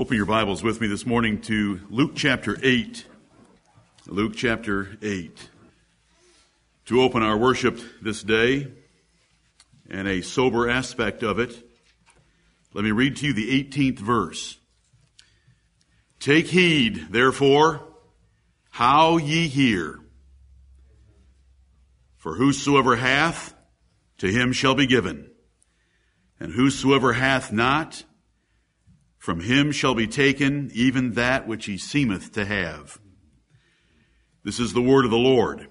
Open your Bibles with me this morning to Luke chapter 8. Luke chapter 8. To open our worship this day and a sober aspect of it, let me read to you the 18th verse. Take heed, therefore, how ye hear. For whosoever hath, to him shall be given. And whosoever hath not, from him shall be taken even that which he seemeth to have. This is the word of the Lord.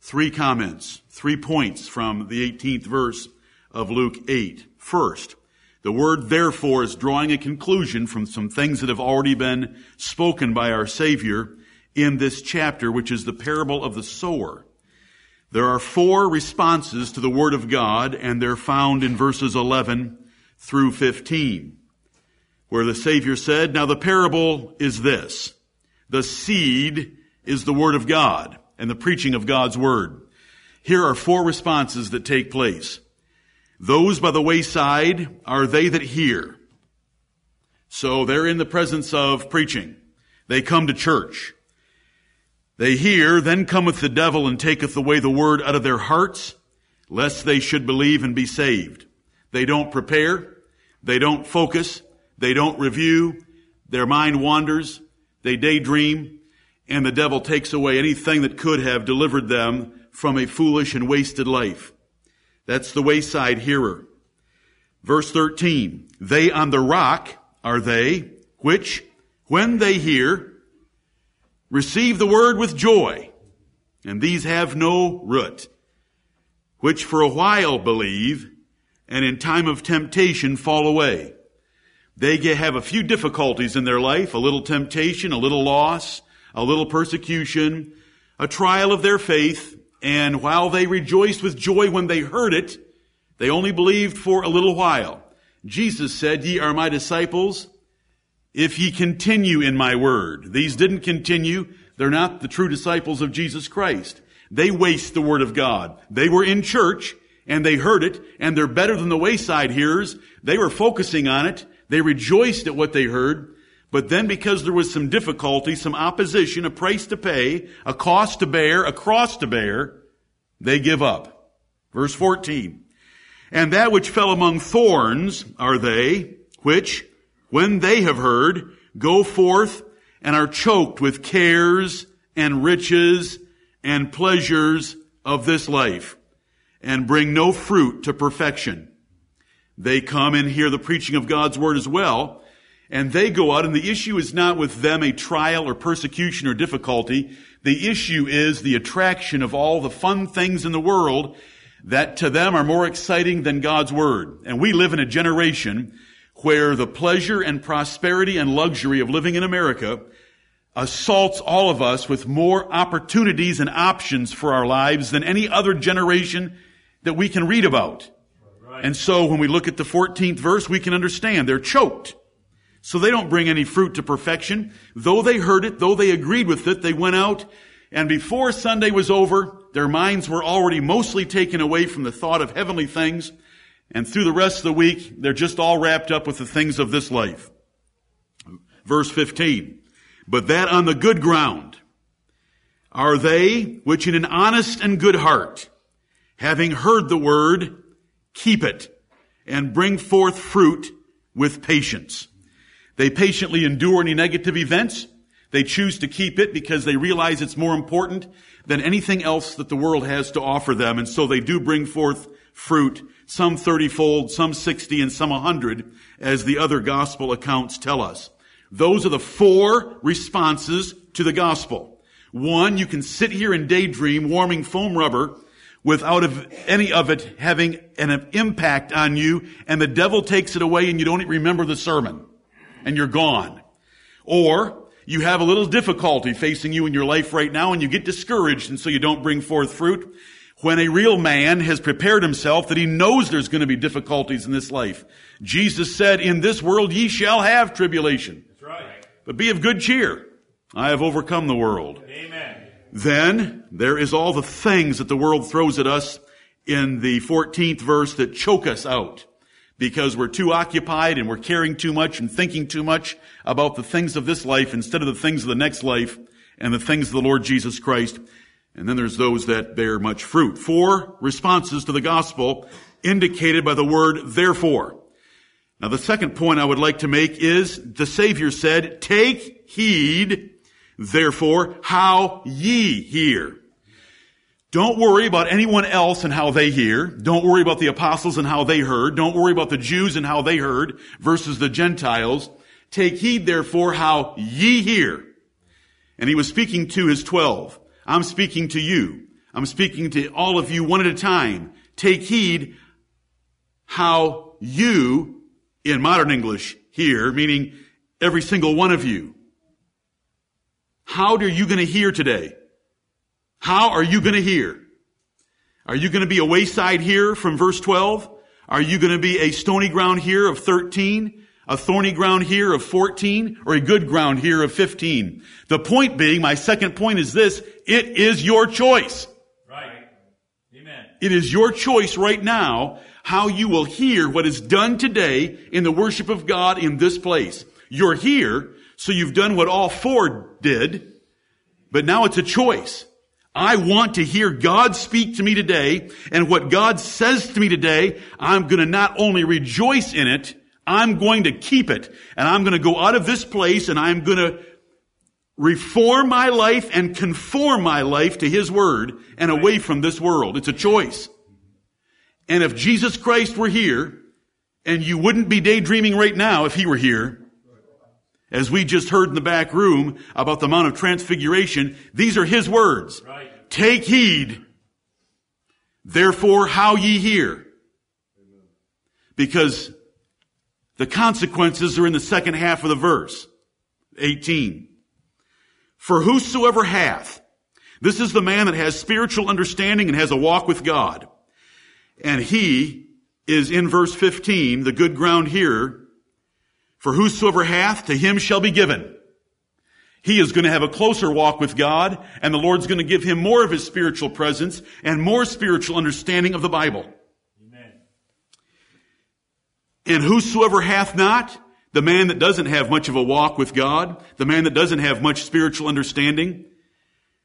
Three comments, three points from the 18th verse of Luke 8. First, the word therefore is drawing a conclusion from some things that have already been spoken by our Savior in this chapter, which is the parable of the sower. There are four responses to the Word of God, and they're found in verses 11 through 15 where the Savior said, Now the parable is this. The seed is the Word of God and the preaching of God's Word. Here are four responses that take place. Those by the wayside are they that hear. So they're in the presence of preaching. They come to church. They hear, then cometh the devil and taketh away the word out of their hearts, lest they should believe and be saved. They don't prepare. They don't focus. They don't review. Their mind wanders. They daydream. And the devil takes away anything that could have delivered them from a foolish and wasted life. That's the wayside hearer. Verse 13. They on the rock are they which, when they hear, receive the word with joy. And these have no root, which for a while believe, and in time of temptation fall away. They have a few difficulties in their life, a little temptation, a little loss, a little persecution, a trial of their faith, and while they rejoiced with joy when they heard it, they only believed for a little while. Jesus said, Ye are my disciples if ye continue in my word. These didn't continue. They're not the true disciples of Jesus Christ. They waste the word of God. They were in church and they heard it and they're better than the wayside hearers. They were focusing on it they rejoiced at what they heard, but then because there was some difficulty, some opposition, a price to pay, a cost to bear, a cross to bear, they give up. Verse 14. And that which fell among thorns are they, which, when they have heard, go forth and are choked with cares and riches and pleasures of this life, and bring no fruit to perfection. They come and hear the preaching of God's word as well. And they go out and the issue is not with them a trial or persecution or difficulty. The issue is the attraction of all the fun things in the world that to them are more exciting than God's word. And we live in a generation where the pleasure and prosperity and luxury of living in America assaults all of us with more opportunities and options for our lives than any other generation that we can read about. And so when we look at the 14th verse, we can understand they're choked. So they don't bring any fruit to perfection. Though they heard it, though they agreed with it, they went out and before Sunday was over, their minds were already mostly taken away from the thought of heavenly things. And through the rest of the week, they're just all wrapped up with the things of this life. Verse 15. But that on the good ground are they which in an honest and good heart, having heard the word, keep it, and bring forth fruit with patience. They patiently endure any negative events. They choose to keep it because they realize it's more important than anything else that the world has to offer them. And so they do bring forth fruit, some 30 fold, some 60, and some 100, as the other gospel accounts tell us. Those are the four responses to the gospel. One, you can sit here and daydream warming foam rubber without any of it having an impact on you and the devil takes it away and you don't remember the sermon and you're gone. Or you have a little difficulty facing you in your life right now and you get discouraged and so you don't bring forth fruit. When a real man has prepared himself that he knows there's going to be difficulties in this life. Jesus said, in this world ye shall have tribulation. That's right. But be of good cheer. I have overcome the world. Amen. Then there is all the things that the world throws at us in the 14th verse that choke us out. because we're too occupied and we're caring too much and thinking too much about the things of this life instead of the things of the next life and the things of the Lord Jesus Christ. And then there's those that bear much fruit. Four responses to the gospel indicated by the word therefore. Now the second point I would like to make is the Savior said, take heed, therefore, how ye hear. Don't worry about anyone else and how they hear. Don't worry about the apostles and how they heard. Don't worry about the Jews and how they heard versus the Gentiles. Take heed therefore how ye hear. And he was speaking to his twelve. I'm speaking to you. I'm speaking to all of you one at a time. Take heed how you, in modern English, hear, meaning every single one of you. How are you going to hear today? How are you going to hear? Are you going to be a wayside here from verse 12? Are you going to be a stony ground here of 13? A thorny ground here of 14? Or a good ground here of 15? The point being, my second point is this, it is your choice. Right. Amen. It is your choice right now how you will hear what is done today in the worship of God in this place. You're here, so you've done what all four did, but now it's a choice. I want to hear God speak to me today, and what God says to me today, I'm gonna not only rejoice in it, I'm going to keep it. And I'm gonna go out of this place and I'm gonna reform my life and conform my life to His Word and away from this world. It's a choice. And if Jesus Christ were here, and you wouldn't be daydreaming right now if He were here, as we just heard in the back room about the Mount of Transfiguration, these are His words. Right. Take heed, therefore, how ye hear. Because the consequences are in the second half of the verse. 18. For whosoever hath, this is the man that has spiritual understanding and has a walk with God. And he is in verse 15, the good ground here. For whosoever hath, to him shall be given. He is going to have a closer walk with God, and the Lord's going to give him more of his spiritual presence and more spiritual understanding of the Bible. Amen. And whosoever hath not, the man that doesn't have much of a walk with God, the man that doesn't have much spiritual understanding,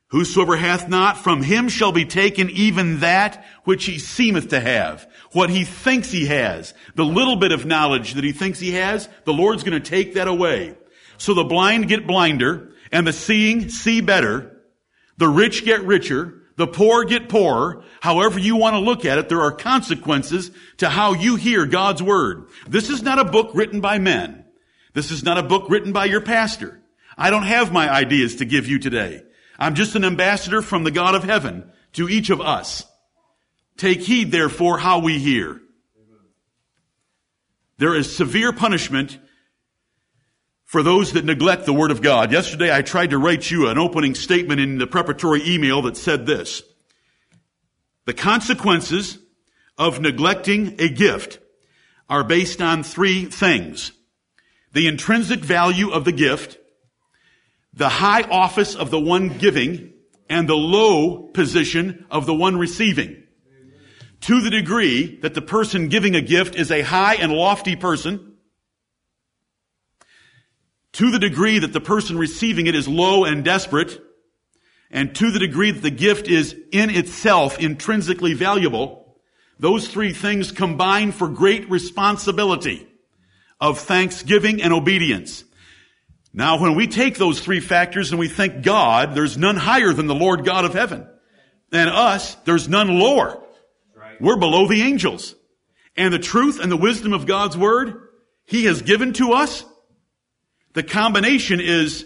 whosoever hath not, from him shall be taken even that which he seemeth to have, what he thinks he has, the little bit of knowledge that he thinks he has, the Lord's going to take that away. So the blind get blinder, and the seeing see better, the rich get richer, the poor get poorer. However you want to look at it, there are consequences to how you hear God's word. This is not a book written by men. This is not a book written by your pastor. I don't have my ideas to give you today. I'm just an ambassador from the God of heaven to each of us. Take heed, therefore, how we hear. There is severe punishment for those that neglect the Word of God. Yesterday I tried to write you an opening statement in the preparatory email that said this. The consequences of neglecting a gift are based on three things. The intrinsic value of the gift, the high office of the one giving, and the low position of the one receiving. To the degree that the person giving a gift is a high and lofty person, to the degree that the person receiving it is low and desperate, and to the degree that the gift is in itself intrinsically valuable, those three things combine for great responsibility of thanksgiving and obedience. Now, when we take those three factors and we think God, there's none higher than the Lord God of heaven. And us, there's none lower. We're below the angels. And the truth and the wisdom of God's word, He has given to us the combination is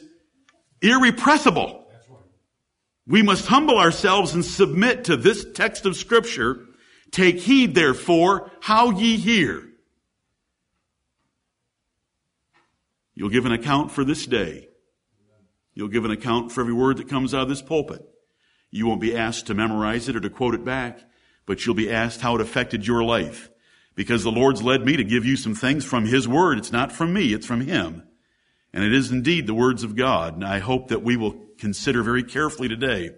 irrepressible. We must humble ourselves and submit to this text of scripture. Take heed therefore how ye hear. You'll give an account for this day. You'll give an account for every word that comes out of this pulpit. You won't be asked to memorize it or to quote it back, but you'll be asked how it affected your life. Because the Lord's led me to give you some things from His Word. It's not from me, it's from Him. And it is indeed the words of God. And I hope that we will consider very carefully today.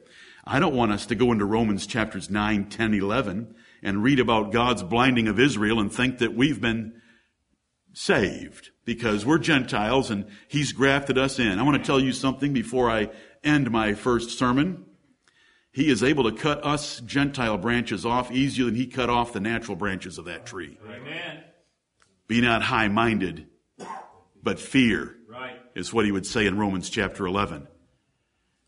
I don't want us to go into Romans chapters 9, 10, 11 and read about God's blinding of Israel and think that we've been saved because we're Gentiles and He's grafted us in. I want to tell you something before I end my first sermon. He is able to cut us Gentile branches off easier than He cut off the natural branches of that tree. Amen. Be not high minded, but fear, Right. is what He would say in Romans chapter 11.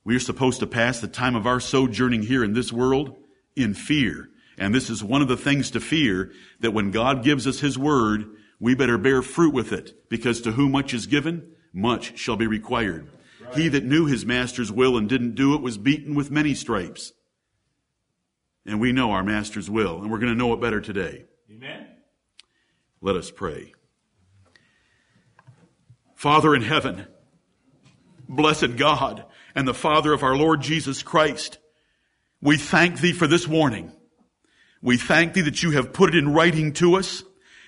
We are supposed to pass the time of our sojourning here in this world in fear. And this is one of the things to fear that when God gives us His word, we better bear fruit with it, because to whom much is given, much shall be required. He that knew his master's will and didn't do it was beaten with many stripes. And we know our master's will, and we're going to know it better today. Amen. Let us pray. Father in heaven, blessed God and the Father of our Lord Jesus Christ, we thank thee for this warning. We thank thee that you have put it in writing to us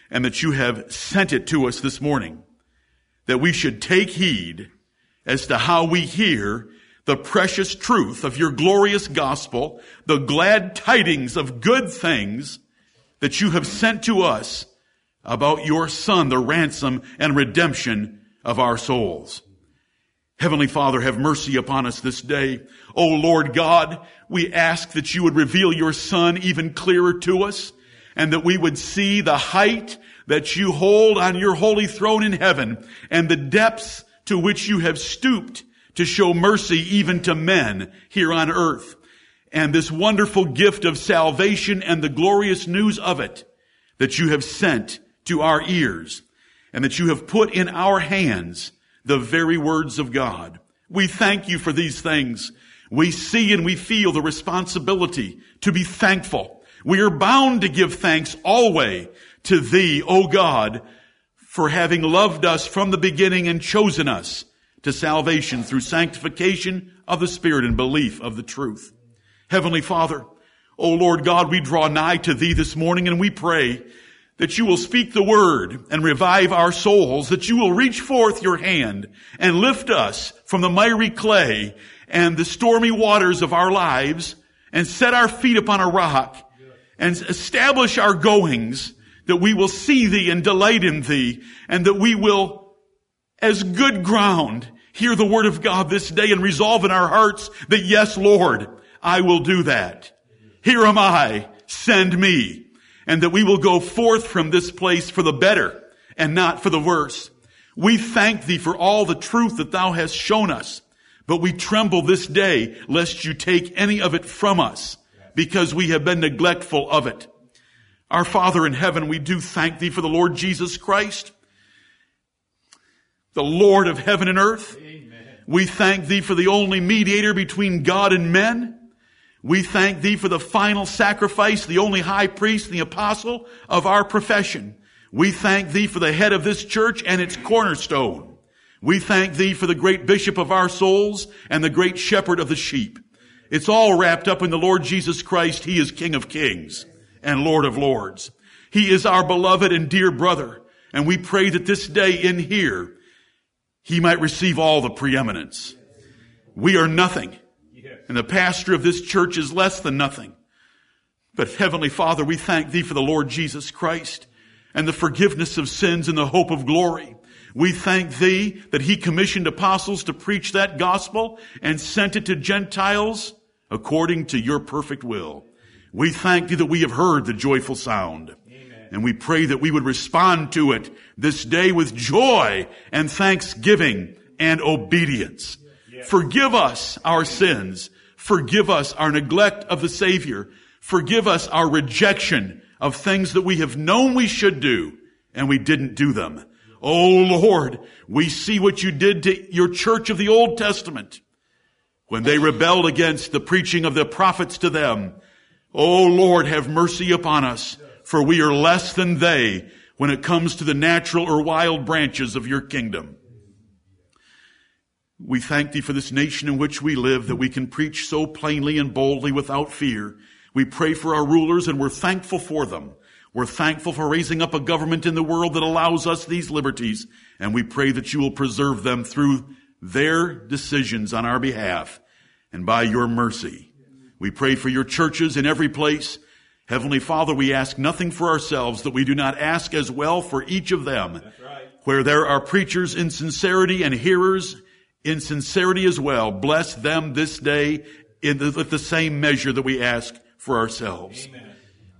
and that you have sent it to us this morning. That we should take heed as to how we hear the precious truth of your glorious gospel, the glad tidings of good things that you have sent to us about your son, the ransom and redemption of our souls. Heavenly Father, have mercy upon us this day. O Lord God, we ask that you would reveal your son even clearer to us and that we would see the height that you hold on your holy throne in heaven and the depths to which you have stooped to show mercy even to men here on earth. And this wonderful gift of salvation and the glorious news of it that you have sent to our ears and that you have put in our hands the very words of God. We thank you for these things. We see and we feel the responsibility to be thankful. We are bound to give thanks always to thee, O God, for having loved us from the beginning and chosen us to salvation through sanctification of the Spirit and belief of the truth. Heavenly Father, O Lord God, we draw nigh to thee this morning and we pray that you will speak the word and revive our souls, that you will reach forth your hand and lift us from the miry clay and the stormy waters of our lives and set our feet upon a rock and establish our goings that we will see thee and delight in thee and that we will as good ground hear the word of God this day and resolve in our hearts that yes, Lord, I will do that. Here am I, send me and that we will go forth from this place for the better and not for the worse. We thank thee for all the truth that thou hast shown us, but we tremble this day lest you take any of it from us because we have been neglectful of it. Our Father in heaven, we do thank thee for the Lord Jesus Christ, the Lord of heaven and earth. We thank thee for the only mediator between God and men. We thank thee for the final sacrifice, the only high priest, the apostle of our profession. We thank thee for the head of this church and its cornerstone. We thank thee for the great bishop of our souls and the great shepherd of the sheep. It's all wrapped up in the Lord Jesus Christ. He is King of kings and Lord of lords. He is our beloved and dear brother. And we pray that this day in here, he might receive all the preeminence. We are nothing. And the pastor of this church is less than nothing. But Heavenly Father, we thank Thee for the Lord Jesus Christ and the forgiveness of sins and the hope of glory. We thank Thee that He commissioned apostles to preach that gospel and sent it to Gentiles according to Your perfect will. We thank Thee that we have heard the joyful sound. Amen. And we pray that we would respond to it this day with joy and thanksgiving and obedience. Forgive us our sins. Forgive us our neglect of the Savior. Forgive us our rejection of things that we have known we should do and we didn't do them. Oh Lord, we see what you did to your church of the Old Testament when they rebelled against the preaching of the prophets to them. Oh Lord, have mercy upon us, for we are less than they when it comes to the natural or wild branches of your kingdom. We thank thee for this nation in which we live, that we can preach so plainly and boldly without fear. We pray for our rulers and we're thankful for them. We're thankful for raising up a government in the world that allows us these liberties, and we pray that you will preserve them through their decisions on our behalf and by your mercy. We pray for your churches in every place, Heavenly Father, we ask nothing for ourselves that we do not ask as well for each of them. Right. Where there are preachers in sincerity and hearers in sincerity as well, bless them this day in the, with the same measure that we ask for ourselves. Amen.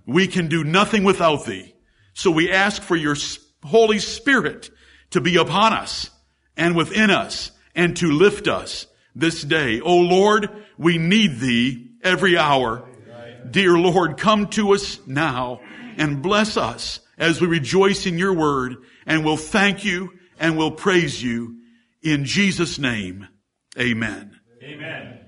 We can do nothing without thee. So we ask for your Holy Spirit to be upon us and within us and to lift us this day. O Lord, we need thee every hour. Dear Lord, come to us now and bless us as we rejoice in your word and will thank you and will praise you in Jesus' name. Amen. Amen.